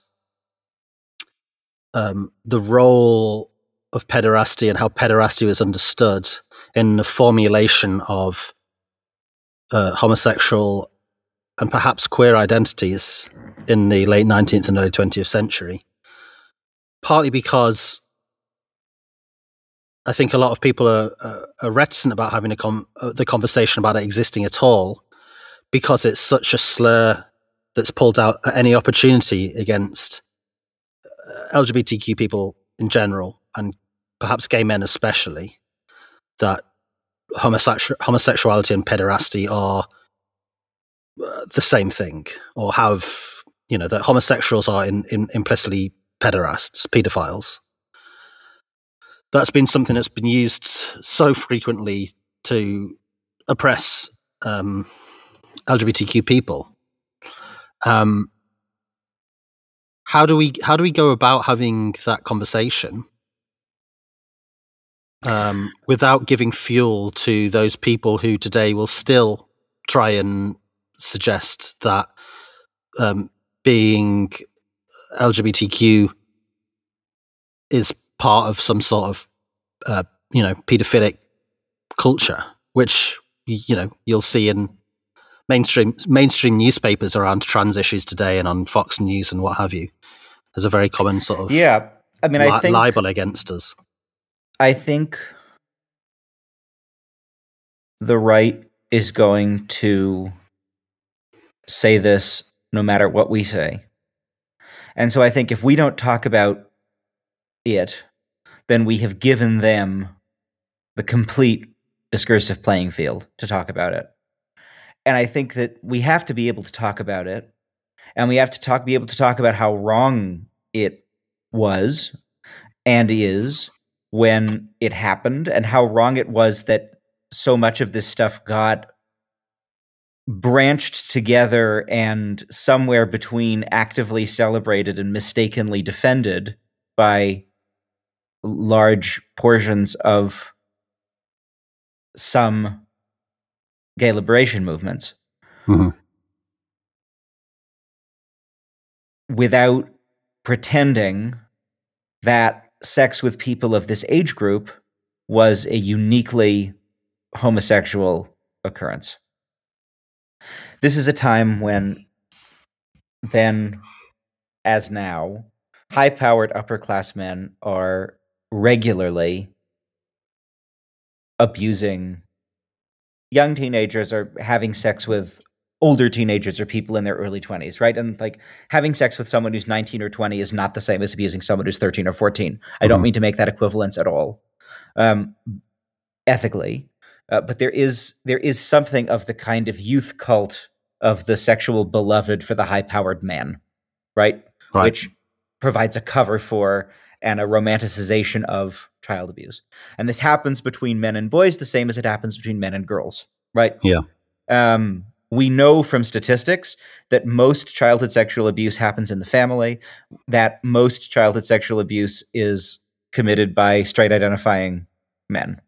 um, the role of pederasty and how pederasty was understood in the formulation of uh, homosexual and perhaps queer identities in the late 19th and early 20th century. Partly because I think a lot of people are, are reticent about having com- uh, the conversation about it existing at all because it's such a slur that's pulled out at any opportunity against uh, LGBTQ people in general and perhaps gay men especially that homosexu- homosexuality and pederasty are uh, the same thing or have you know that homosexuals are in, in implicitly pederasts pedophiles that's been something that's been used so frequently to oppress um, LGBTQ people. Um, how do we how do we go about having that conversation um, without giving fuel to those people who today will still try and suggest that um, being LGBTQ is part of some sort of uh, you know pedophilic culture, which you know you'll see in mainstream mainstream newspapers around trans issues today and on Fox News and what have you. There's a very common sort of yeah. I mean, li- I think libel against us. I think the right is going to say this no matter what we say. And so I think if we don't talk about it then we have given them the complete discursive playing field to talk about it. And I think that we have to be able to talk about it, and we have to talk, be able to talk about how wrong it was and is when it happened, and how wrong it was that so much of this stuff got branched together and somewhere between actively celebrated and mistakenly defended by large portions of some gay liberation movements mm-hmm. without pretending that sex with people of this age group was a uniquely homosexual occurrence. This is a time when, then as now, high powered upper class men are regularly abusing young teenagers or having sex with older teenagers or people in their early 20s, right? And like having sex with someone who's 19 or 20 is not the same as abusing someone who's 13 or 14. I don't mm-hmm. mean to make that equivalence at all. Um, ethically, uh, but there is there is something of the kind of youth cult of the sexual beloved for the high powered man, right? Right. Which provides a cover for and a romanticization of child abuse. And this happens between men and boys the same as it happens between men and girls, right? Yeah. Um, we know from statistics that most childhood sexual abuse happens in the family, that most childhood sexual abuse is committed by straight identifying men,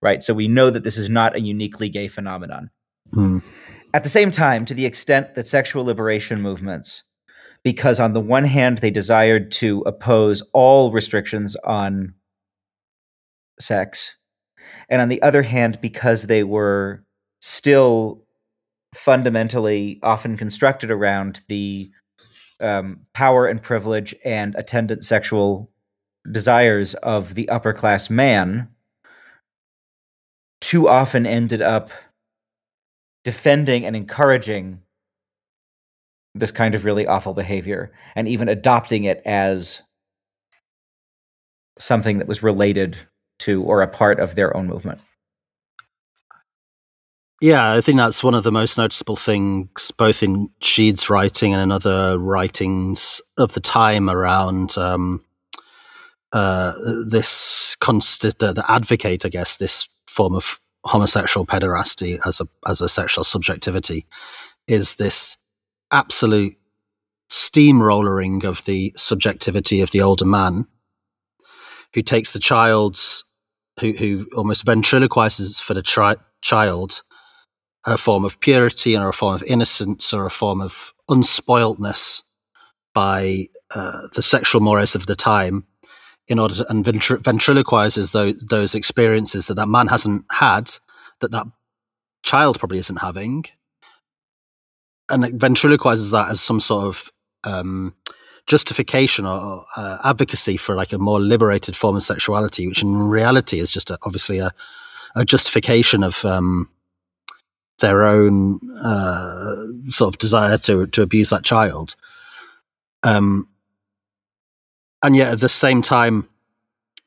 right? So we know that this is not a uniquely gay phenomenon. Mm. At the same time, to the extent that sexual liberation movements, because on the one hand, they desired to oppose all restrictions on sex, and on the other hand, because they were still fundamentally often constructed around the um, power and privilege and attendant sexual desires of the upper class man, too often ended up defending and encouraging this kind of really awful behavior and even adopting it as something that was related to or a part of their own movement. Yeah, I think that's one of the most noticeable things, both in Gide's writing and in other writings of the time around um, uh, this constant advocate, I guess, this form of homosexual pederasty as a as a sexual subjectivity, is this absolute steamrollering of the subjectivity of the older man, who takes the child's who who almost ventriloquizes for the tri- child a form of purity or a form of innocence or a form of unspoiltness by uh, the sexual mores of the time in order to and ventri- ventriloquizes those, those experiences that that man hasn't had that that child probably isn't having and it ventriloquizes that as some sort of um, justification or uh, advocacy for like a more liberated form of sexuality which in reality is just a, obviously a, a justification of um, their own uh, sort of desire to to abuse that child. Um, and yet at the same time,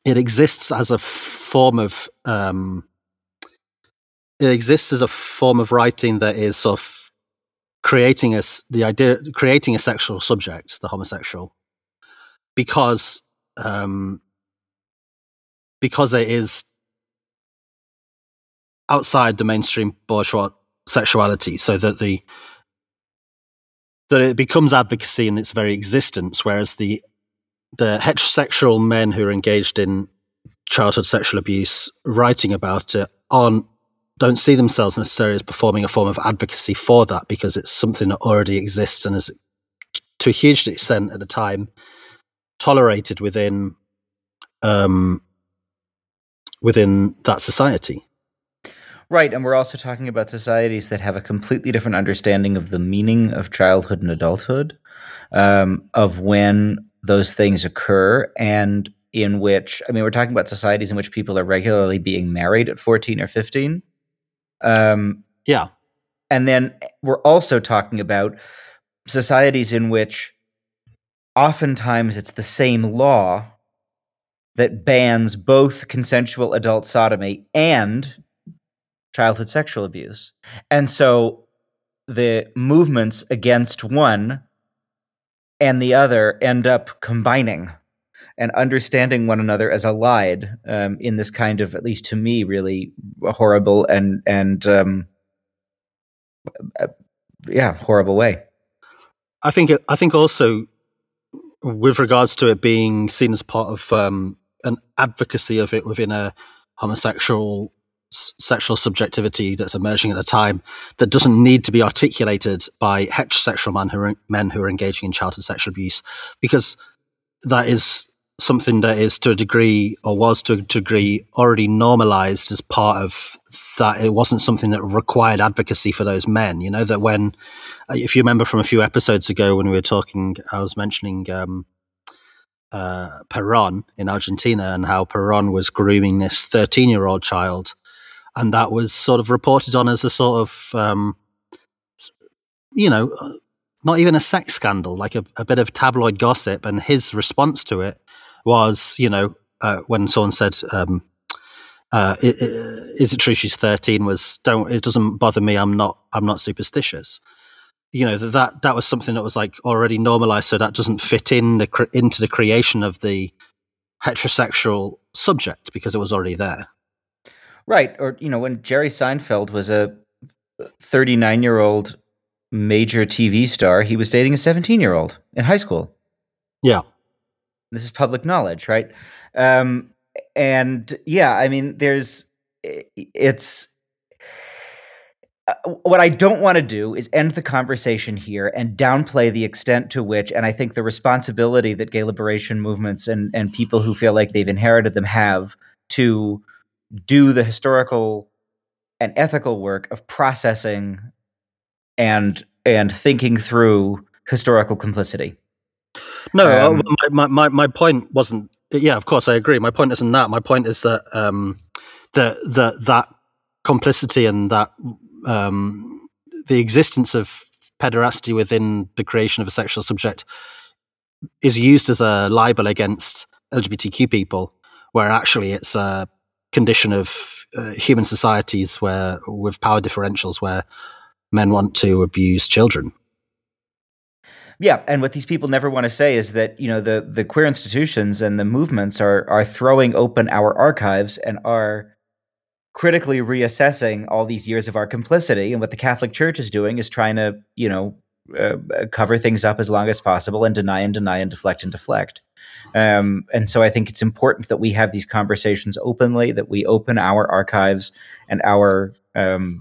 it exists as a form of um, it exists as a form of writing that is sort of creating a the idea creating a sexual subject, the homosexual, because um, because it is outside the mainstream bourgeois sexuality so that the that it becomes advocacy in its very existence whereas the the heterosexual men who are engaged in childhood sexual abuse writing about it aren't don't see themselves necessarily as performing a form of advocacy for that because it's something that already exists and is to a huge extent at the time tolerated within um, within that society Right, and we're also talking about societies that have a completely different understanding of the meaning of childhood and adulthood, um, of when those things occur, and in which, I mean, we're talking about societies in which people are regularly being married at 14 or 15. Um, yeah. And then we're also talking about societies in which oftentimes it's the same law that bans both consensual adult sodomy and childhood sexual abuse. And so the movements against one and the other end up combining and understanding one another as allied um, in this kind of, at least to me, really horrible and and um, uh, yeah, horrible way. I think I think also with regards to it being seen as part of um, an advocacy of it within a homosexual sexual subjectivity that's emerging at the time that doesn't need to be articulated by heterosexual men who are, men who are engaging in childhood sexual abuse because that is something that is to a degree or was to a degree already normalized as part of that it wasn't something that required advocacy for those men you know that when if you remember from a few episodes ago when we were talking i was mentioning um, uh, Peron in Argentina and how Peron was grooming this 13 year old child and that was sort of reported on as a sort of, um, you know, uh, not even a sex scandal, like a, a, bit of tabloid gossip. And his response to it was, you know, uh, when someone said, um, uh, is it true she's 13 was don't it doesn't bother me i'm not i'm not superstitious. You know that that was something that was like already normalized so that doesn't fit in the into the creation of the heterosexual subject because it was already there. Right or you know when jerry seinfeld was a 39 year old major tv star he was dating a 17 year old in high school. Yeah this is public knowledge right um, and yeah i mean there's it's uh, what I don't want to do is end the conversation here and downplay the extent to which, and I think the responsibility that gay liberation movements and, and people who feel like they've inherited them have to do the historical and ethical work of processing and and thinking through historical complicity. No, um, my, my, my point wasn't. Yeah, of course, I agree. My point isn't that. My point is that um, the the that complicity and that um, the existence of pederasty within the creation of a sexual subject is used as a libel against LGBTQ people, where actually it's a condition of uh, human societies where with power differentials where men want to abuse children. Yeah, and what these people never want to say is that you know the the queer institutions and the movements are are throwing open our archives and are critically reassessing all these years of our complicity. And what the Catholic Church is doing is trying to, you know, uh, cover things up as long as possible and deny and deny and deflect and deflect. Um, and so I think it's important that we have these conversations openly, that we open our archives and our um,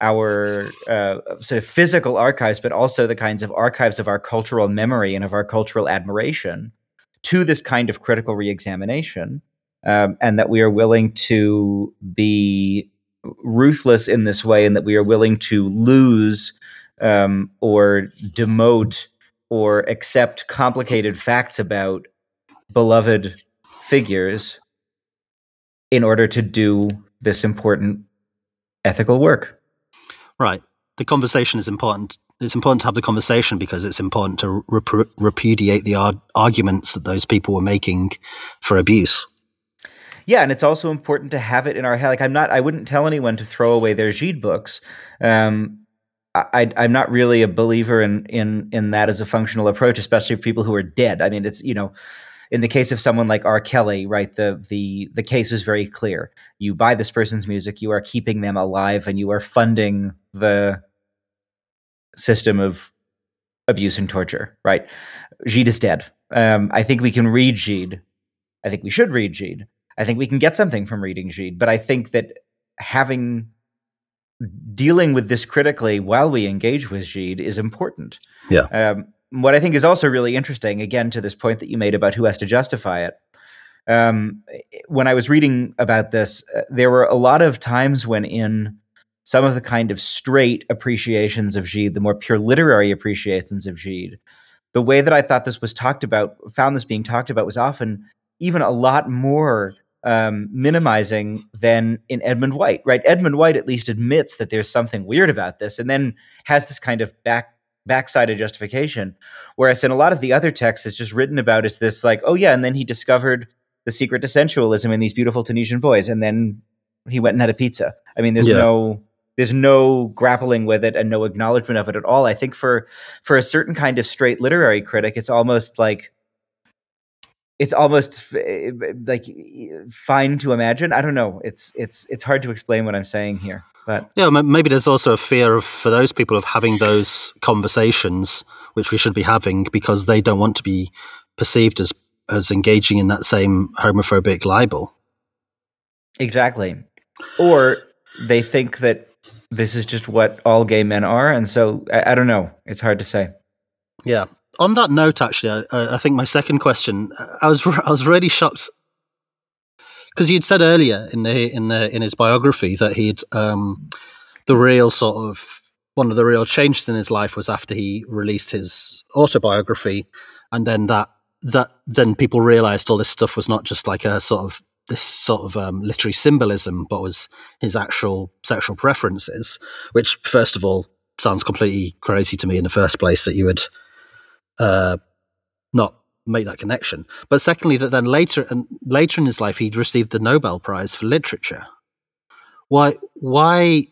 our uh, sort of physical archives, but also the kinds of archives of our cultural memory and of our cultural admiration to this kind of critical reexamination um, and that we are willing to be ruthless in this way, and that we are willing to lose um, or demote or accept complicated facts about beloved figures in order to do this important ethical work. Right. The conversation is important. It's important to have the conversation because it's important to rep- repudiate the ar- arguments that those people were making for abuse. Yeah, and it's also important to have it in our head. Like I'm not, I wouldn't tell anyone to throw away their Gide books. Um, I, I'm not really a believer in in in that as a functional approach, especially for people who are dead. I mean, it's you know, in the case of someone like R. Kelly, right? The the the case is very clear. You buy this person's music, you are keeping them alive, and you are funding the system of abuse and torture. Right? Gide is dead. Um, I think we can read Gide. I think we should read Gide. I think we can get something from reading Gide, but I think that having dealing with this critically while we engage with Gide is important. Yeah. Um, what I think is also really interesting, again, to this point that you made about who has to justify it. Um, when I was reading about this, uh, there were a lot of times when, in some of the kind of straight appreciations of Gide, the more pure literary appreciations of Gide, the way that I thought this was talked about, found this being talked about, was often even a lot more um, minimizing than in Edmund White, right? Edmund White at least admits that there's something weird about this, and then has this kind of back backside of justification. Whereas in a lot of the other texts, it's just written about as this like, oh yeah, and then he discovered the secret to sensualism in these beautiful Tunisian boys, and then he went and had a pizza. I mean, there's yeah. no there's no grappling with it and no acknowledgement of it at all. I think for for a certain kind of straight literary critic, it's almost like it's almost eh, like fine to imagine. I don't know. It's it's it's hard to explain what I'm saying here. But yeah, maybe there's also a fear of for those people of having those conversations, which we should be having, because they don't want to be perceived as as engaging in that same homophobic libel. Exactly, or they think that this is just what all gay men are, and so I, I don't know. It's hard to say. Yeah, on that note, actually, I, I, think my second question, I was I was really shocked because you'd said earlier in the in the in his biography that he'd um, the real sort of one of the real changes in his life was after he released his autobiography, and then that that then people realised all this stuff was not just like a sort of this sort of um, literary symbolism, but was his actual sexual preferences, which first of all sounds completely crazy to me in the first place that you would uh, not make that connection. But secondly, that then later and later in his life, he'd received the Nobel Prize for literature. Why? Why?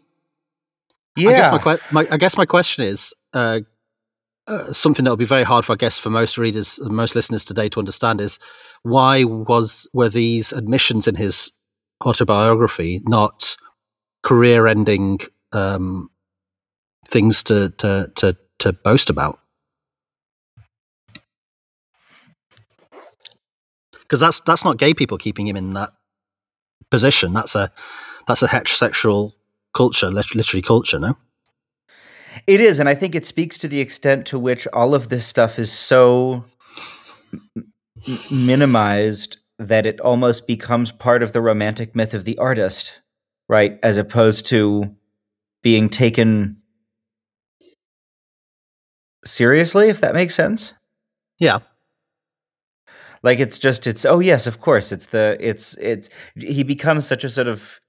Yeah. I guess my, my I guess my question is uh, something that will be very hard for I guess for most readers, most listeners today to understand is why was were these admissions in his autobiography not career-ending um, things to to to to boast about? Because that's that's not gay people keeping him in that position. That's a that's a heterosexual culture, literary culture, no? It is, and I think it speaks to the extent to which all of this stuff is so m- minimized that it almost becomes part of the romantic myth of the artist, right? As opposed to being taken seriously, if that makes sense. Yeah. Like it's just it's oh yes, of course. It's the it's it's he becomes such a sort of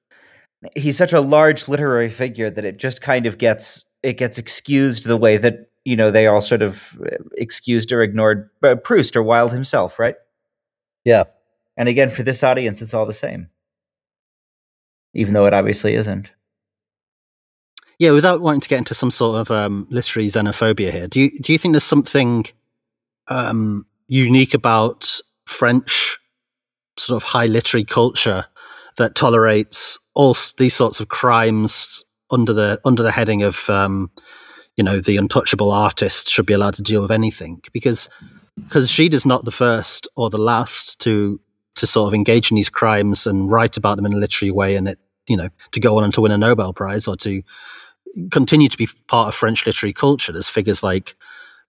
he's such a large literary figure that it just kind of gets it gets excused the way that you know they all sort of uh, excused or ignored uh, Proust or Wilde himself, right? Yeah. And again, for this audience, it's all the same, even though it obviously isn't. Yeah, without wanting to get into some sort of um, literary xenophobia here, do you do you think there's something um, unique about French sort of high literary culture that tolerates all these sorts of crimes under the under the heading of um, you know the untouchable artist should be allowed to deal with anything because because is not the first or the last to to sort of engage in these crimes and write about them in a literary way and it you know to go on and to win a Nobel Prize or to continue to be part of French literary culture. There's figures like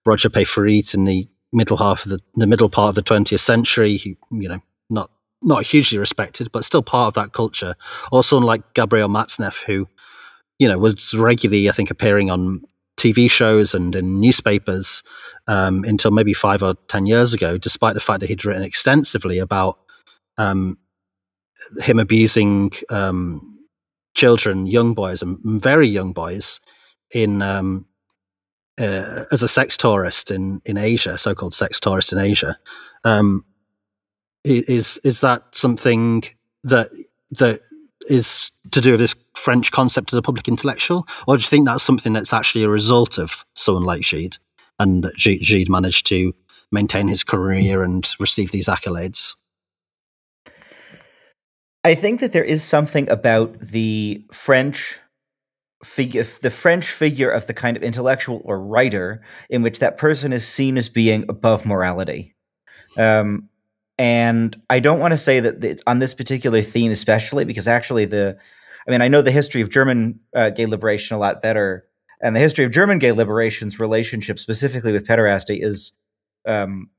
Roger Peyrefitte in the middle half of the, the middle part of the 20th century, who, you know, not not hugely respected, but still part of that culture. Or someone like Gabriel Matzneff, who, you know, was regularly, I think, appearing on TV shows and in newspapers um, until maybe five or ten years ago, despite the fact that he'd written extensively about um, him abusing um, children, young boys, and very young boys in um, uh, as a sex tourist in in Asia, so called sex tourist in Asia. Um, is is that something that that is to do with this French concept of the public intellectual, or do you think that's something that's actually a result of someone like Gide, and Gide managed to maintain his career and receive these accolades? I think that there is something about the French figure, the French figure of the kind of intellectual or writer in which that person is seen as being above morality. Um, and I don't want to say that the, on this particular theme, especially because actually the, I mean, I know the history of German uh, gay liberation a lot better, and the history of German gay liberation's relationship specifically with pederasty is um,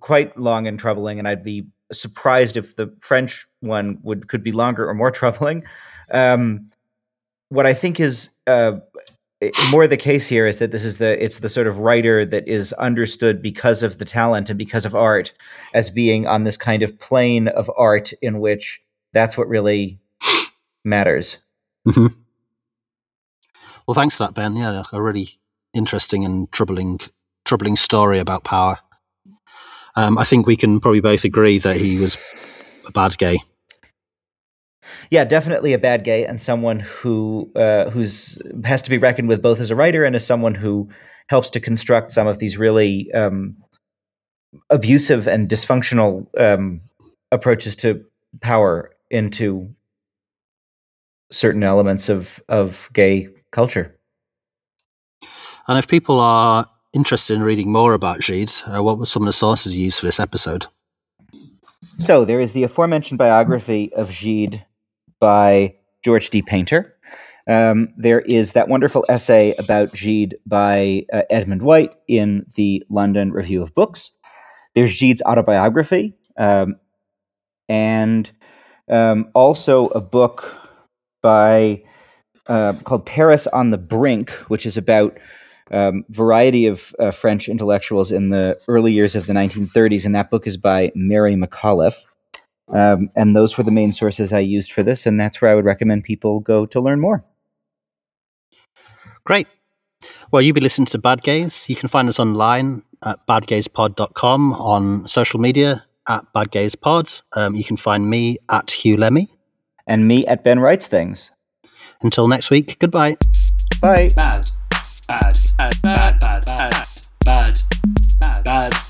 quite long and troubling, and I'd be surprised if the French one would could be longer or more troubling. Um, what I think is uh, more the case here is that this is the it's the sort of writer that is understood because of the talent and because of art as being on this kind of plane of art in which that's what really matters. Mm-hmm. Well, thanks for that, Ben. Yeah, a really interesting and troubling troubling story about power. Um, I think we can probably both agree that he was a bad gay. Yeah, definitely a bad gay and someone who uh, who's has to be reckoned with both as a writer and as someone who helps to construct some of these really um, abusive and dysfunctional um, approaches to power into certain elements of of gay culture. And if people are interested in reading more about Gide, uh, what were some of the sources you used for this episode? So there is the aforementioned biography of Gide by George D. Painter. Um, there is that wonderful essay about Gide by uh, Edmund White in the London Review of Books. There's Gide's autobiography, um, and um, also a book by uh, called Paris on the Brink, which is about um, variety of uh, French intellectuals in the early years of the 1930s, and that book is by Mary McAuliffe. Um, and those were the main sources I used for this, and that's where I would recommend people go to learn more. Great. Well, you've been listening to Bad Gays. You can find us online at badgayspod.com on social media at badgayspod. Um, you can find me at Huw Lemmey. And me at Ben Writes Things. Until next week, goodbye. Bye. Bad. Bad. Bad. Bad. Bad. Bad. Bad. Bad. Bad.